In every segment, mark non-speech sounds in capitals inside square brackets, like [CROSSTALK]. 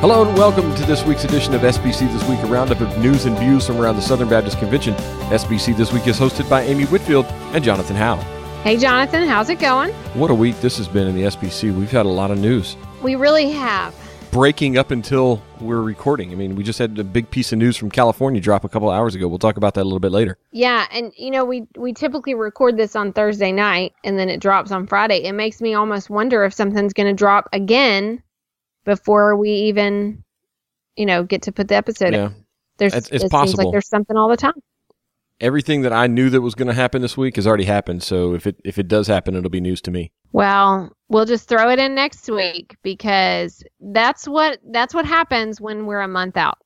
Hello and welcome to this week's edition of SBC This Week, a roundup of news and views from around the Southern Baptist Convention. SBC This Week is hosted by Amy Whitfield and Jonathan Howe. Hey, Jonathan, how's it going? What a week this has been in the SBC. We've had a lot of news. We really have. Breaking up until we're recording. I mean, we just had a big piece of news from California drop a couple hours ago. We'll talk about that a little bit later. Yeah, and you know, we we typically record this on Thursday night and then it drops on Friday. It makes me almost wonder if something's going to drop again before we even you know, get to put the episode Yeah. in. There's It's- it's it seems possible. like there's something all the time. Everything that I knew that was going to happen this week has already happened. So if it if it does happen, it'll be news to me. Well, we'll just throw it in next week because that's what that's what happens when we're a month out.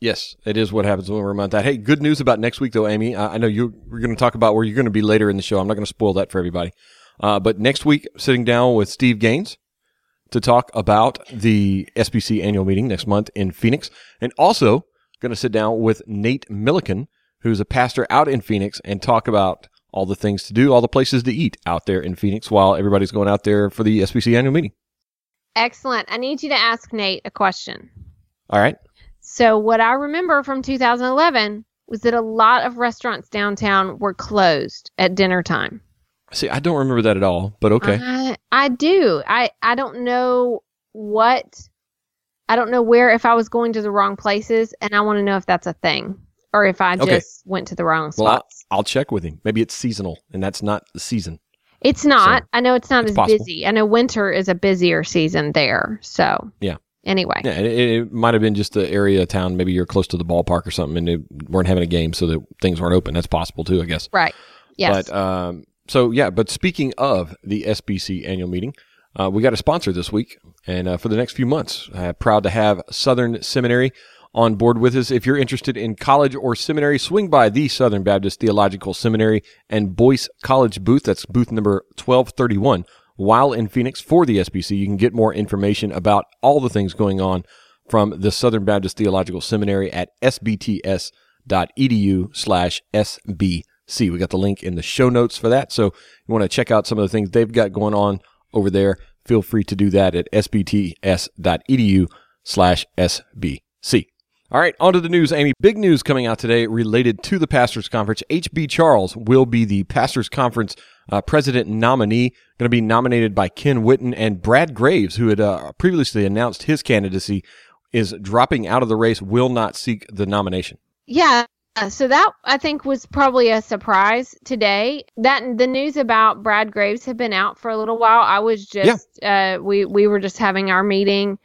Yes, it is what happens when we're a month out. Hey, good news about next week, though, Amy. I I know you we're going to talk about where you're going to be later in the show. I'm not going to spoil that for everybody. Uh, but next week, sitting down with Steve Gaines to talk about the SBC annual meeting next month in Phoenix, and also going to sit down with Nate Milliken, who's a pastor out in Phoenix, and talk about all the things to do, all the places to eat out there in Phoenix while everybody's going out there for the SBC annual meeting. Excellent. I need you to ask Nate a question. All right. So what I remember from 2011 was that a lot of restaurants downtown were closed at dinner time. See, I don't remember that at all, but okay. I, I do. I I don't know what I don't know where if I was going to the wrong places and I want to know if that's a thing or if I Okay. just went to the wrong spots. Well, I'll. I'll check with him. Maybe it's seasonal, and that's not the season. it's not. so, I know it's not it's as possible. busy. I know winter is a busier season there. So Yeah. Anyway. Yeah, it, it might have been just the area of town. Maybe you're close to the ballpark or something, and they weren't having a game, so that things weren't open. That's possible too, I guess. Right. Yes. But um, so yeah. But speaking of the SBC annual meeting, uh, we got a sponsor this week, and uh, for the next few months, uh, proud to have Southern Seminary on board with us. If you're interested in college or seminary, swing by the Southern Baptist Theological Seminary and Boyce College booth. That's booth number 1231. While in Phoenix for the SBC, you can get more information about all the things going on from the Southern Baptist Theological Seminary at sbts.edu slash SBC. We got the link in the show notes for that. So you want to check out some of the things they've got going on over there. Feel free to do that at sbts.edu slash SBC. All right, on to the news, Amy. Big news coming out today related to the Pastors Conference. H.B. Charles will be the Pastors Conference uh, president nominee, going to be nominated by Ken Whitten and Brad Graves, who had uh, previously announced his candidacy, is dropping out of the race, will not seek the nomination. Yeah. Uh, So that I think was probably a surprise today. That the news about Brad Graves had been out for a little while. I was just uh, we we were just having our meeting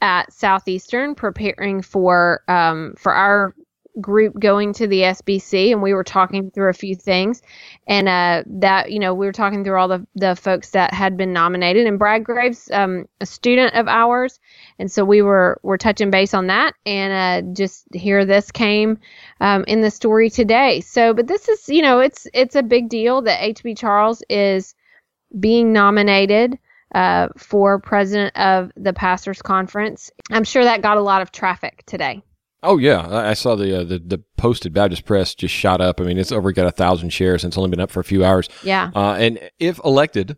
at Southeastern preparing for um for our group going to the SBC and we were talking through a few things. And uh that you know we were talking through all the the folks that had been nominated. And Brad Graves um a student of ours. And so we were were touching base on that. And uh just here this came um in the story today. So but this is you know it's it's a big deal that HB Charles is being nominated uh, for president of the pastors conference. I'm sure that got a lot of traffic today. Oh yeah, I saw the uh, the the posted Baptist Press just shot up. I mean, it's over got a thousand shares and it's only been up for a few hours. Yeah. Uh, and if elected,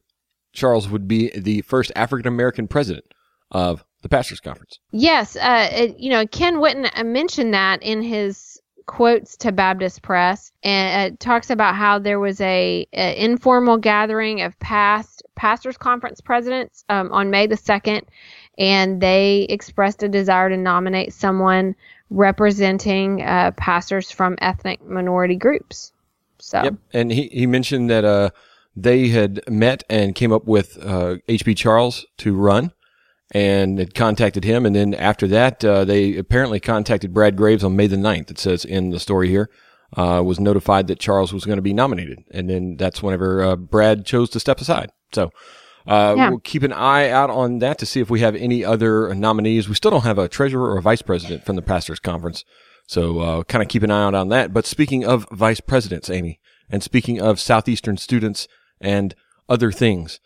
Charles would be the first African American president of the Pastors Conference. Yes. Uh, it, you know, Ken Whitten uh, mentioned that in his quotes to Baptist Press, and it talks about how there was a, a informal gathering of past pastors conference presidents um, on May the second, and they expressed a desire to nominate someone representing uh, pastors from ethnic minority groups. So. Yep. And he, he mentioned that uh, they had met and came up with uh, H.B. Charles to run and had contacted him. And then after that, uh, they apparently contacted Brad Graves on May the 9th, it says in the story here. Uh, was notified that Charles was going to be nominated. And then that's whenever uh, Brad chose to step aside. So uh, Yeah. we'll keep an eye out on that to see if we have any other nominees. We still don't have a treasurer or a vice president from the pastors conference. So uh, kind of keep an eye out on that. But speaking of vice presidents, Amy, and speaking of Southeastern students and other things,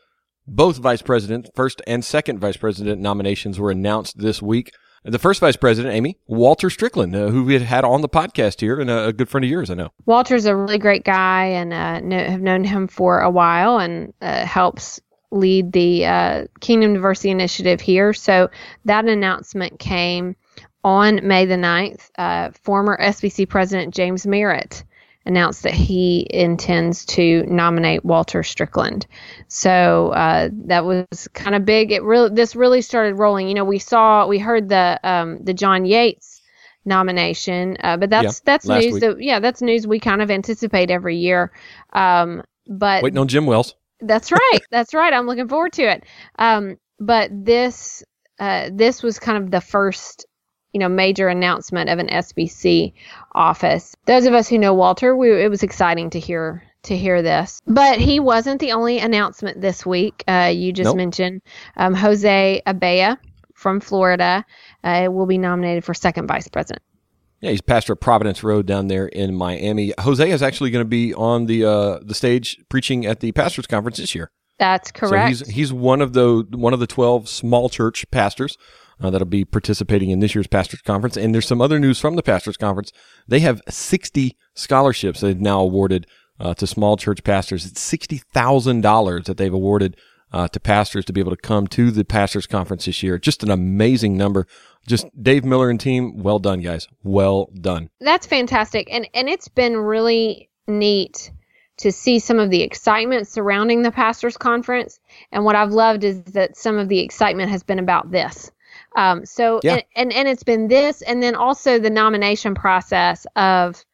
both vice president, first and second vice president nominations were announced this week. The first vice president, Amy, Walter Strickland, uh, who we had had on the podcast here and a, a good friend of yours, I know. Walter's a really great guy and uh, know, have known him for a while and uh, helps lead the uh, Kingdom Diversity Initiative here. So that announcement came on May the 9th. Uh, former SBC President James Merritt announced that he intends to nominate Walter Strickland. So uh, that was kind of big. It really this really started rolling. You know, we saw we heard the um, the John Yates nomination, uh, but that's yeah, that's news. That, yeah, that's news we kind of anticipate every year. Um, but waiting on Jim Wells. That's right. that's right. I'm looking forward to it. Um, but this uh, this was kind of the first you know major announcement of an SBC office. Those of us who know Walter, we, it was exciting to hear to hear this. But he wasn't the only announcement this week. Uh, you just nope. mentioned um, Jose Abella from Florida uh, will be nominated for second vice president. Yeah, he's pastor at Providence Road down there in Miami. Jose is actually going to be on the uh, the stage preaching at the pastors conference this year. That's correct. So he's he's one of the one of the twelve small church pastors uh, that'll be participating in this year's pastors conference. And there's some other news from the pastors conference. They have 60 scholarships they've now awarded uh, to small church pastors. It's sixty thousand dollars that they've awarded uh, to pastors to be able to come to the pastors conference this year. Just an amazing number. Just Dave Miller and team, well done, guys. Well done. That's fantastic, and and it's been really neat to see some of the excitement surrounding the pastors conference. And what I've loved is that some of the excitement has been about this. Um, so yeah. and, and, and it's been this, and then also the nomination process of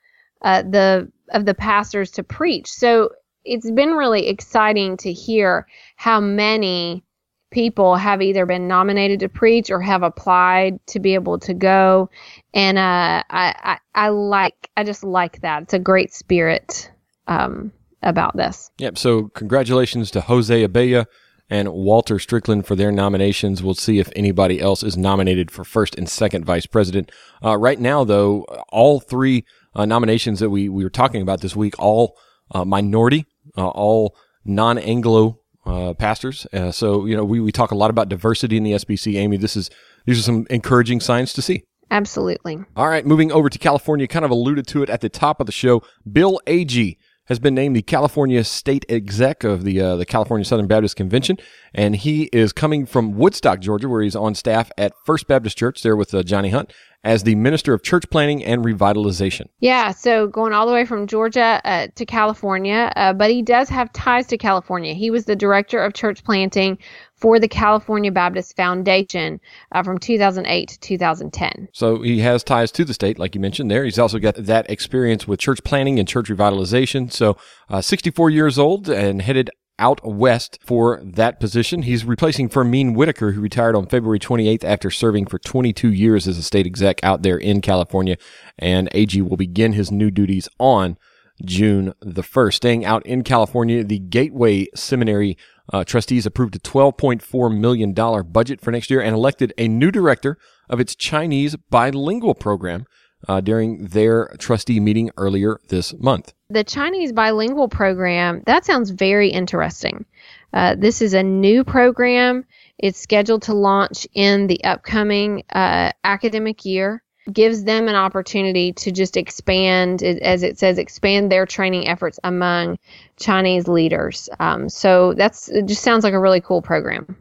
uh, the of the pastors to preach. So it's been really exciting to hear how many people have either been nominated to preach or have applied to be able to go. And uh, I, I, I like i just like that. It's a great spirit um, about this. Yep. So congratulations to jose abella and walter strickland for their nominations. We'll see if anybody else is nominated for first and second vice president. Uh, right now though all three uh, nominations that we, we were talking about this week all uh, minority uh, all non-Anglo uh, pastors. Uh, so you know we, we talk a lot about diversity in the SBC. Amy, this is these are some encouraging signs to see. Absolutely. All right, moving over to California, kind of alluded to it at the top of the show. Bill Agee has been named the California State Exec of the uh, the California Southern Baptist Convention, and he is coming from Woodstock, Georgia, where he's on staff at First Baptist Church there with uh, Johnny Hunt as the Minister of Church Planting and Revitalization. Yeah, so going all the way from Georgia uh, to California, uh, but he does have ties to California. He was the Director of Church Planting for the California Baptist Foundation uh, from 2008 to 2010. So he has ties to the state, like you mentioned there. He's also got that experience with church planting and church revitalization. So, uh, 64 years old and headed out west for that position. He's replacing Fermin Whitaker, who retired on February 28th after serving for 22 years as a state exec out there in California. And Agee will begin his new duties on June the 1st. Staying out in California, the Gateway Seminary uh, trustees approved a $12.4 million budget for next year and elected a new director of its Chinese bilingual program uh, during their trustee meeting earlier this month. The Chinese bilingual program, that sounds very interesting. Uh, this is a new program. It's scheduled to launch in the upcoming uh, academic year gives them an opportunity to just expand, as it says, expand their training efforts among Chinese leaders. Um, so that's it. Just sounds like a really cool program.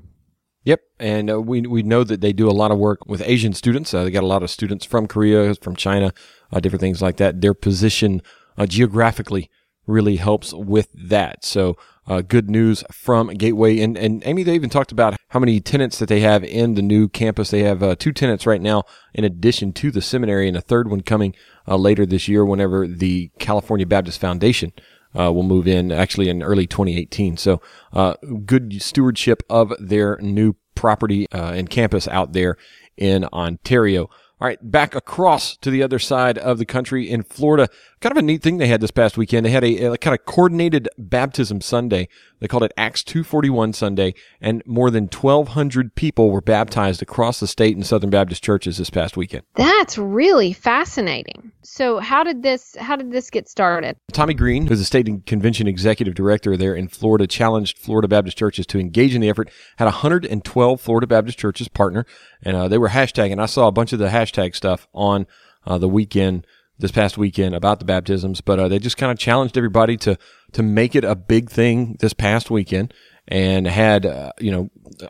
Yep, and uh, we we know that they do a lot of work with Asian students. Uh, they got a lot of students from Korea, from China, uh, different things like that. Their position uh, geographically really helps with that. So uh, good news from Gateway. And, and Amy, they even talked about how many tenants that they have in the new campus. They have uh, two tenants right now, in addition to the seminary, and a third one coming later this year whenever the California Baptist Foundation uh, will move in, actually in early 2018. So uh, good stewardship of their new property uh, and campus out there in Ontario. All right, back across to the other side of the country in Florida. Kind of a neat thing they had this past weekend. They had a, a kind of coordinated baptism Sunday. They called it Acts 241 Sunday, and more than 1,200 people were baptized across the state in Southern Baptist churches this past weekend. That's really fascinating. So, how did this how did this get started? Tommy Green, who's the state convention executive director there in Florida, challenged Florida Baptist churches to engage in the effort. Had 112 Florida Baptist churches partner, and uh, they were hashtagging. I saw a bunch of the hashtag stuff on uh, the weekend this past weekend about the baptisms, but uh, they just kind of challenged everybody to to make it a big thing this past weekend and had uh, you know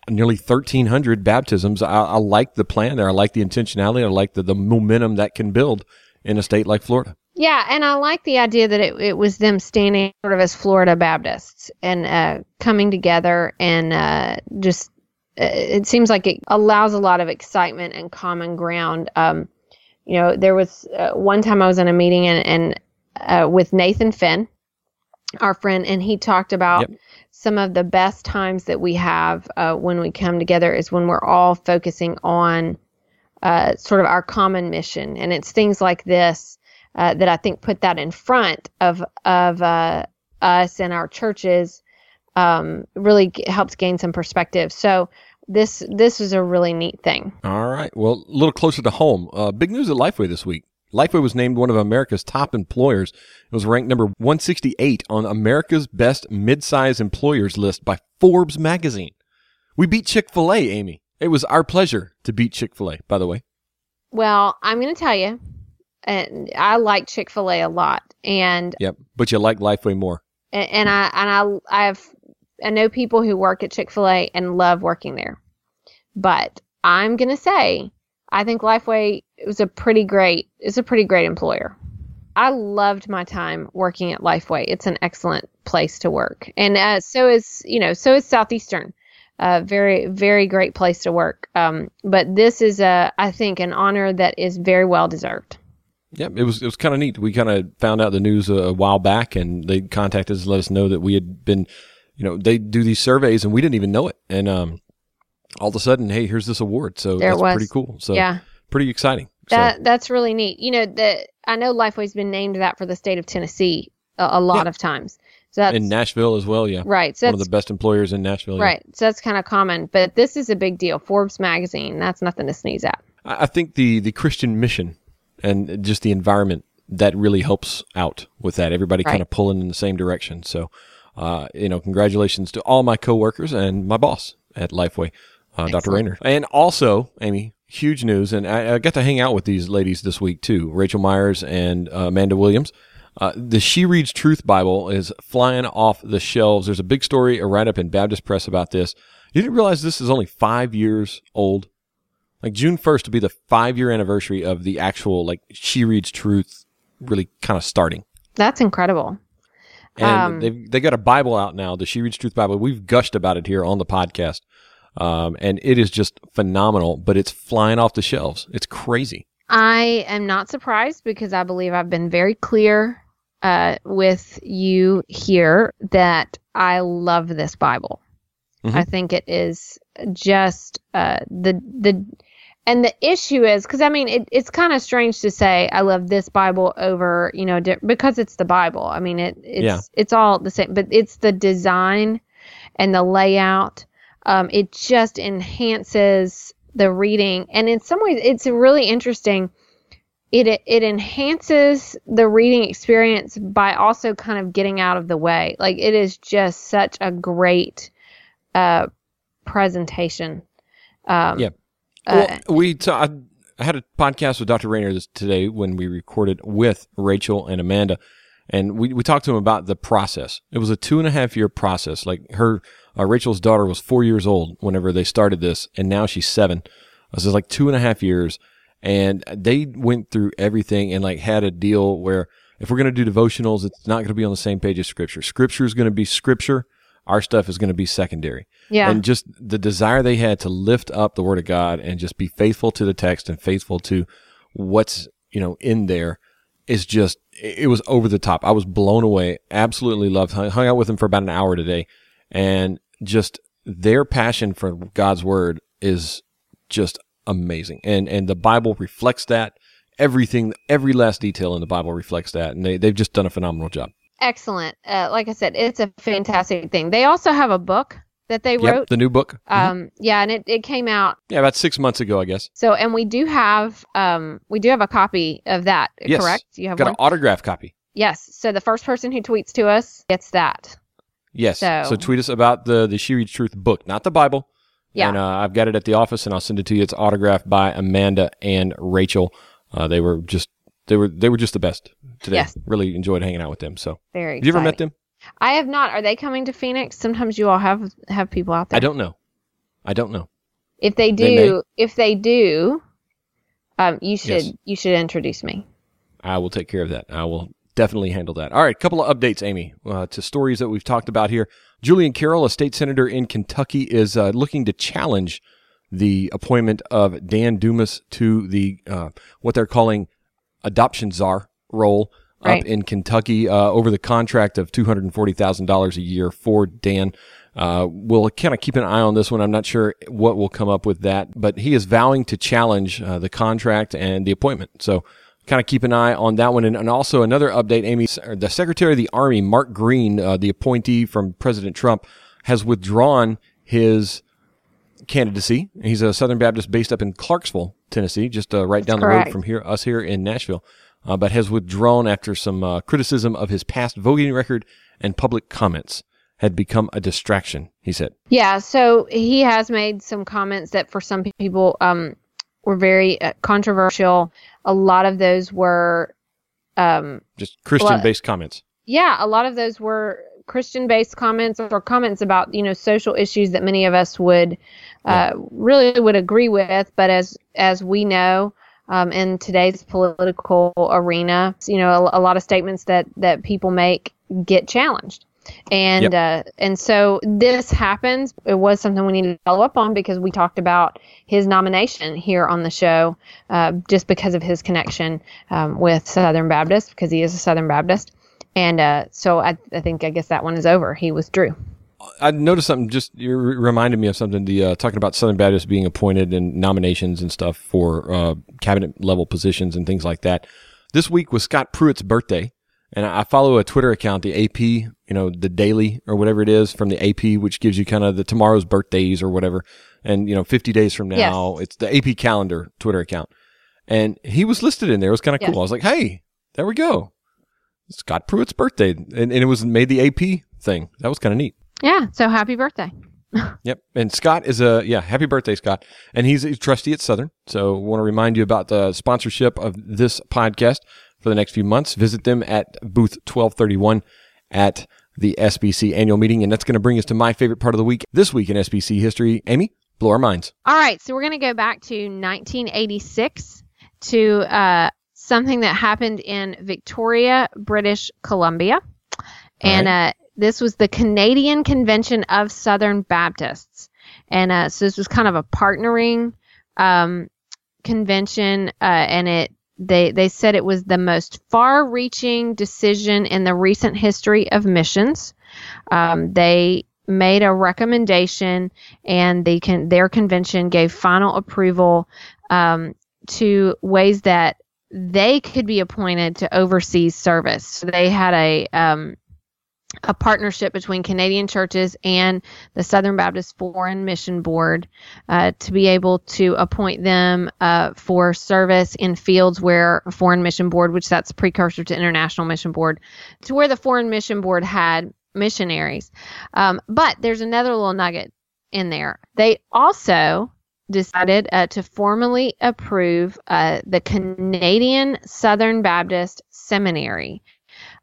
nearly 1,300 baptisms. I, I like the plan there. I like the intentionality. I like the, the momentum that can build in a state like Florida. Yeah, and I like the idea that it, it was them standing sort of as Florida Baptists and uh, coming together and uh, just uh, it seems like it allows a lot of excitement and common ground. Um, you know, there was uh, one time I was in a meeting and, and uh, with Nathan Finn, our friend, and he talked about yep. some of the best times that we have uh, when we come together is when we're all focusing on uh, sort of our common mission, and it's things like this uh, that I think put that in front of of uh, us and our churches. Um, really g- helps gain some perspective. So this this is a really neat thing. All right. Well, a little closer to home. Uh, big news at Lifeway this week. Lifeway was named one of America's top employers. It was ranked number 168 on America's best mid-size employers list by Forbes magazine. We beat Chick-fil-A, Amy. It was our pleasure to beat Chick-fil-A, by the way. Well, I'm going to tell you, and I like Chick-fil-A a lot, and yep, but you like Lifeway more. And, and I and I I've I know people who work at Chick fil A and love working there. But I'm going to say, I think Lifeway was a pretty great, is a pretty great employer. I loved my time working at Lifeway. It's an excellent place to work. And uh, so is, you know, so is Southeastern. Uh, very, very great place to work. Um, but this is, a, I think, an honor that is very well deserved. Yeah, it was it was kind of neat. We kind of found out the news a, a, while back, and they contacted us, let us know that we had been you know, they do these surveys and we didn't even know it. And um, all of a sudden, hey, here's this award. So there that's was. pretty cool. So yeah, pretty exciting. That so. that's really neat. You know, the I know Lifeway's been named that for the state of Tennessee a, a lot yeah. of times. That's, in Nashville as well, yeah. Right. So one of the best employers in Nashville. Right. Yeah. So that's kind of common, but this is a big deal. Forbes magazine, that's nothing to sneeze at. I think the the Christian mission and just the environment that really helps out with that. Everybody right. kind of pulling in the same direction. So uh, you know, congratulations to all my coworkers and my boss at Lifeway, uh, Dr. Rainer. And also, Amy, huge news, and I, I, got to hang out with these ladies this week too, Raechel Myers and uh, Amanda Williams. Uh, the She Reads Truth Bible is flying off the shelves. There's a big story, a write up in Baptist Press about this. You didn't realize this is only five years old. Like June 1st will be the five year anniversary of the actual, like, She Reads Truth really kind of starting. That's incredible and um, they've they got a Bible out now, the She Reads Truth Bible. We've gushed about it here on the podcast, um, and it is just phenomenal. But it's flying off the shelves. It's crazy. I am not surprised because I believe I've been very clear uh, with you here that I love this Bible. Mm-hmm. I think it is just uh, the the and the issue is because I mean it, it's kind of strange to say I love this Bible over you know because it's the Bible. I mean it it's yeah. it's all the same, but it's the design and the layout. Um, it just enhances the reading, and in some ways, it's really interesting. It it enhances the reading experience by also kind of getting out of the way. Like it is just such a great uh, presentation. Um, yeah well, uh, we t- I had a podcast with Dr. Rainer this today when we recorded with Raechel and Amanda, and we, we talked to him about the process. It was a two and a half year process. Like her, uh, Raechel's daughter was four years old whenever they started this, and now she's seven. So it's like two and a half years, and they went through everything and like had a deal where if we're going to do devotionals, it's not going to be on the same page as scripture. Scripture is going to be scripture. Our stuff is going to be secondary. Yeah. And just the desire they had to lift up the word of God and just be faithful to the text and faithful to what's, you know, in there is just, it was over the top. I was blown away. Absolutely loved, hung out with them for about an hour today and just their passion for God's word is just amazing. And, and the Bible reflects that. Everything, every last detail in the Bible reflects that. And they, they've just done a phenomenal job. Excellent. Uh, like I said, it's a fantastic thing. They also have a book that they yep, wrote. The new book. Mm-hmm. Um, mm-hmm. yeah, and it, it came out. Yeah, about six months ago, I guess. So, and we do have um, we do have a copy of that. Yes. Correct? You have got one? an autograph copy. Yes. So the first person who tweets to us gets that. Yes. So, so tweet us about the the She Reads Truth book, not the Bible. Yeah. And uh, I've got it at the office, and I'll send it to you. It's autographed by Amanda and Raechel. Uh, they were just they were they were just the best today. Yes. Really enjoyed hanging out with them. So very. Have you ever met them? I have not. Are they coming to Phoenix? Sometimes you all have have people out there. I don't know. I don't know. If they do, they if they do, um, you should yes. you should introduce me. I will take care of that. I will definitely handle that. All right, a couple of updates, Amy, uh, to stories that we've talked about here. Julian Carroll, a state senator in Kentucky, is uh, looking to challenge the appointment of Dan Dumas to the uh, what they're calling adoption czar role right. up in Kentucky uh, over the contract of two hundred and forty thousand dollars a year for Dan. Uh, we'll kind of keep an eye on this one. I'm not sure what will come up with that, but he is vowing to challenge uh, the contract and the appointment. So kind of keep an eye on that one. And, and also another update, Amy, the Secretary of the Army, Mark Green, uh, the appointee from President Trump, has withdrawn his candidacy. He's a Southern Baptist based up in Clarksville, Tennessee, just uh, right down the road from here, us here in Nashville, uh, but has withdrawn after some uh, criticism of his past voting record and public comments had become a distraction, he said. Yeah, so he has made some comments that for some people um, were very uh, controversial. A lot of those were um, just Christian based comments. Yeah, a lot of those were Christian based comments or comments about, you know, social issues that many of us would uh, really would agree with. But as as we know, um, in today's political arena, you know, a, a, lot of statements that that people make get challenged and yep. uh, and so this happens. It was something we needed to follow up on because we talked about his nomination here on the show, uh, just because of his connection um, with Southern Baptist, because he is a Southern Baptist, and uh, so I, I think I guess that one is over. He withdrew. I noticed something. Just you reminded me of something. The uh, talking about Southern Baptist being appointed and nominations and stuff for uh, cabinet level positions and things like that. This week was Scott Pruitt's birthday. And I follow a Twitter account, the AP, you know, the daily or whatever it is from the AP, which gives you kind of the tomorrow's birthdays or whatever. And, you know, 50 days from now, yes. it's the AP calendar Twitter account. And he was listed in there. It was kind of cool. I was like, hey, there we go. Scott Pruitt's birthday. And, and it was made the AP thing. That was kind of neat. Yeah. So happy birthday. [LAUGHS] yep. And Scott is a, yeah, happy birthday, Scott. And he's a trustee at Southern. So want to remind you about the sponsorship of this podcast for the next few months. Visit them at booth 1231 at the SBC annual meeting. And that's going to bring us to my favorite part of the week this week in SBC history. Amy, blow our minds. All right. So we're going to go back to 1986 to uh, something that happened in Victoria, British Columbia. And right. uh, this was the Canadian Convention of Southern Baptists. And uh, so this was kind of a partnering um, convention, uh, and it they they said it was the most far-reaching decision in the recent history of missions. Um, they made a recommendation, and the con- their convention gave final approval um, to ways that they could be appointed to overseas service. So they had a um, a partnership between Canadian churches and the Southern Baptist Foreign Mission Board uh, to be able to appoint them uh, for service in fields where Foreign Mission Board, which that's precursor to International Mission Board, to where the Foreign Mission Board had missionaries. Um, but there's another little nugget in there. They also decided uh, to formally approve uh, the Canadian Southern Baptist Seminary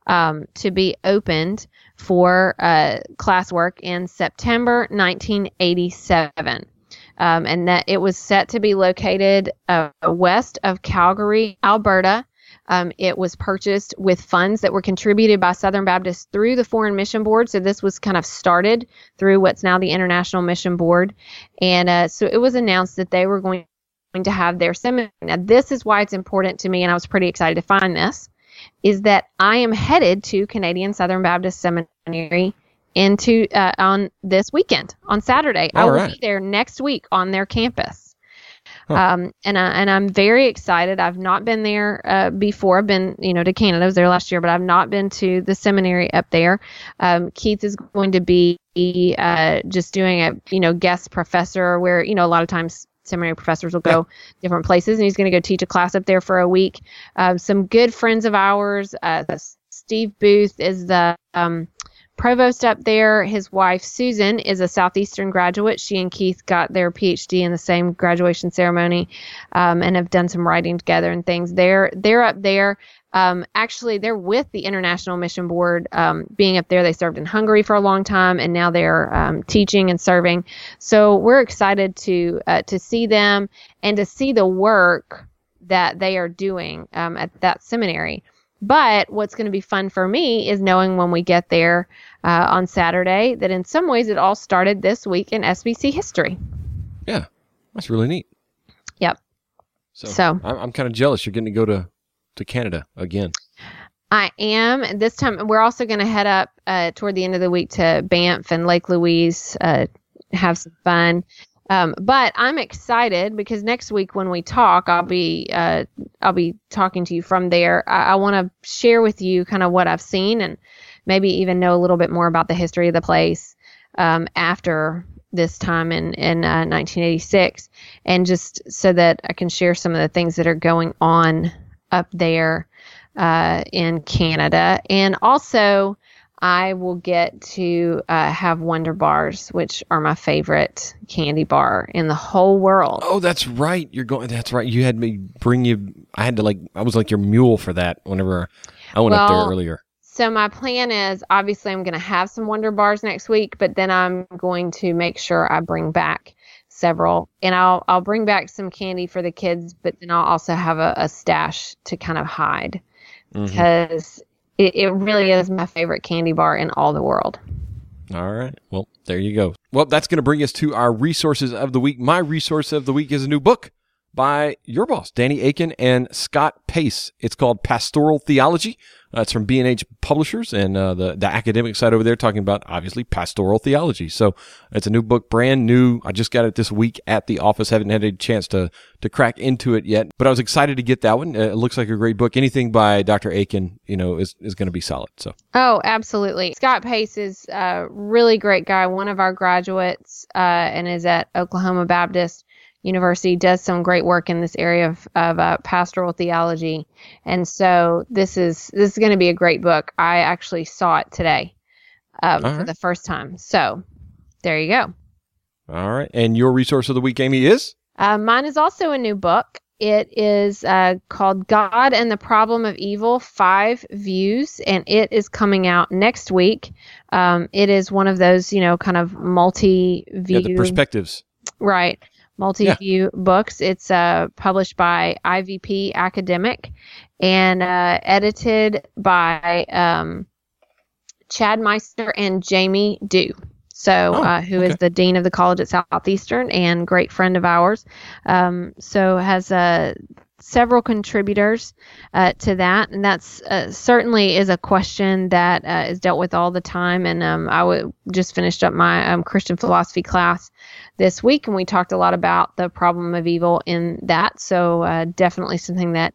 um, to be opened for uh, classwork in September 1987. Um, and that it was set to be located uh, west of Calgary, Alberta. Um, it was purchased with funds that were contributed by Southern Baptists through the Foreign Mission Board. So this was kind of started through what's now the International Mission Board. And uh, so it was announced that they were going to have their seminary. Now, this is why it's important to me, and I was pretty excited to find this is that I am headed to Canadian Southern Baptist Seminary into uh, on this weekend on Saturday. All I will right. be there next week on their campus. Huh. Um, and I, and I'm very excited. I've not been there uh, before. I've been, you know, to Canada. I was there last year, but I've not been to the seminary up there. Um, Keith is going to be uh, just doing a, you know, guest professor where, you know, a lot of times seminary professors will go yeah. different places, and he's going to go teach a class up there for a week. Um, some good friends of ours, uh, Steve Booth is the um, provost up there. His wife Susan is a Southeastern graduate. She and Keith got their PhD in the same graduation ceremony, um, and have done some writing together and things. They're they're up there. Um, actually, they're with the International Mission Board. Um, being up there, they served in Hungary for a long time, and now they're um, teaching and serving. So we're excited to uh, to see them and to see the work that they are doing um, at that seminary. But what's going to be fun for me is knowing when we get there uh, on Saturday that in some ways it all started this week in SBC history. Yeah, that's really neat. Yep. So, So- I'm, I'm kind of jealous. You're getting to go to to Canada again. I am. This time, we're also going to head up uh, toward the end of the week to Banff and Lake Louise, uh, have some fun. Um, but I'm excited because next week when we talk, I'll be uh, I'll be talking to you from there. I, I want to share with you kind of what I've seen and maybe even know a little bit more about the history of the place um, after this time in in uh, 1986, and just so that I can share some of the things that are going on up there uh, in Canada, and also I will get to uh, have Wunderbars, which are my favorite candy bar in the whole world. Oh, that's right. You're going. That's right. You had me bring you. I had to like. I was like your mule for that. Whenever I went up there earlier. So my plan is obviously I'm going to have some Wunderbars next week, but then I'm going to make sure I bring back several, and I'll I'll bring back some candy for the kids, but then I'll also have a, a stash to kind of hide Mhm. because it, it really is my favorite candy bar in all the world. All right. Well, there you go. Well, that's going to bring us to our resources of the week. My resource of the week is a new book by your boss, Danny Akin and Scott Pace. It's called Pastoral Theology. Uh, it's from B&H Publishers and uh, the, the academic side over there talking about, obviously, pastoral theology. So it's a new book, brand new. I just got it this week at the office. Haven't had a chance to, to crack into it yet, but I was excited to get that one. Uh, it looks like a great book. Anything by Dr. Akin, you know, is, is going to be solid. So Oh, absolutely. Scott Pace is a really great guy, one of our graduates, uh, and is at Oklahoma Baptist University, does some great work in this area of, of uh, pastoral theology. And so this is this is going to be a great book. I actually saw it today um, All for the first time. So there you go. All right. And your resource of the week, Amy, is? Uh, mine is also a new book. It is uh, called God and the Problem of Evil Five Views, and it is coming out next week. Um, it is one of those, you know, kind of multi Yeah, view, perspectives. right? Multi view books. It's uh, published by IVP Academic and uh, edited by um, Chad Meister and Jamie Dew. So, Oh, uh, who is okay. the dean of the college at Southeastern and great friend of ours. Um, so has uh, several contributors uh, to that, and that's uh, certainly is a question that uh, is dealt with all the time. And um, I w- just finished up my um, Christian philosophy class this week, and we talked a lot about the problem of evil in that. So uh, definitely something that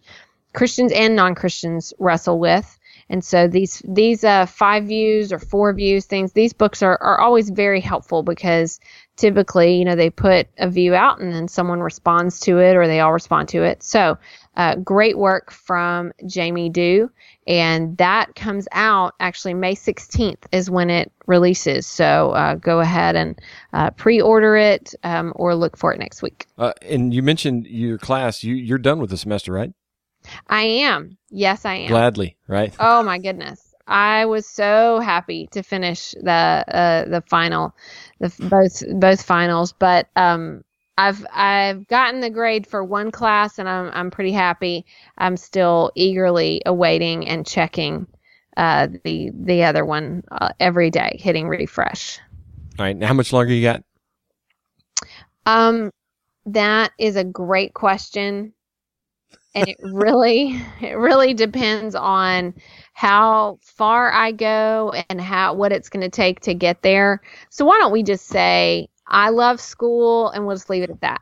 Christians and non-Christians wrestle with. And so these these uh, five views or four views things, these books are, are always very helpful because typically, you know, they put a view out and then someone responds to it or they all respond to it. So uh, great work from Jamie Dew. And that comes out actually May 16th is when it releases. So uh, go ahead and uh, pre-order it um, or look for it next week. Uh, and you mentioned your class. You you're done with the semester, right? I am. Yes, I am. Gladly, right? Oh my goodness. I was so happy to finish the uh, the final, the both both finals. But um, I've I've gotten the grade for one class, and I'm I'm pretty happy. I'm still eagerly awaiting and checking uh, the the other one uh, every day, hitting refresh. All right. Now, how much longer you got? Um, that is a great question, and it really, [LAUGHS] it really depends on how far I go and how what it's going to take to get there. So why don't we just say I love school, and we'll just leave it at that.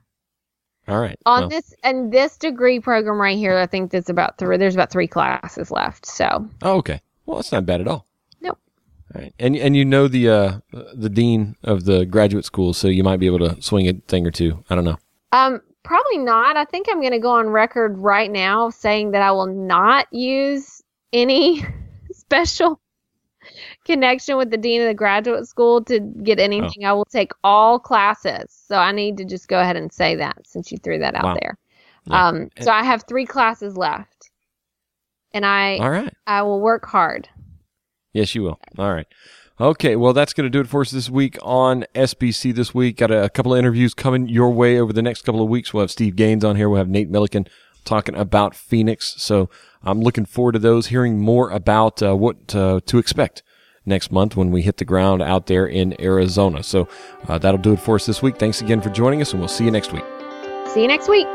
All right. On well, this and this degree program right here, I think that's about three. There's about three classes left. So oh, okay. Well, that's not bad at all. Nope. All right. And and you know the uh the dean of the graduate school, so you might be able to swing a thing or two. I don't know. Um, probably not. I think I'm going to go on record right now saying that I will not use any [LAUGHS] special connection with the dean of the graduate school to get anything. I will take all classes. So I need to just go ahead and say that since you threw that out Wow. there. Yeah. Um, so I have three classes left. and I All right. I will work hard. Yes, you will. All right. Okay, well, that's going to do it for us this week on SBC this week. Got a, a, couple of interviews coming your way over the next couple of weeks. We'll have Steve Gaines on here. We'll have Nate Milliken talking about Phoenix. So I'm looking forward to those, hearing more about uh, what uh, to expect next month when we hit the ground out there in Arizona. So uh, that'll do it for us this week. Thanks again for joining us, and we'll see you next week. See you next week.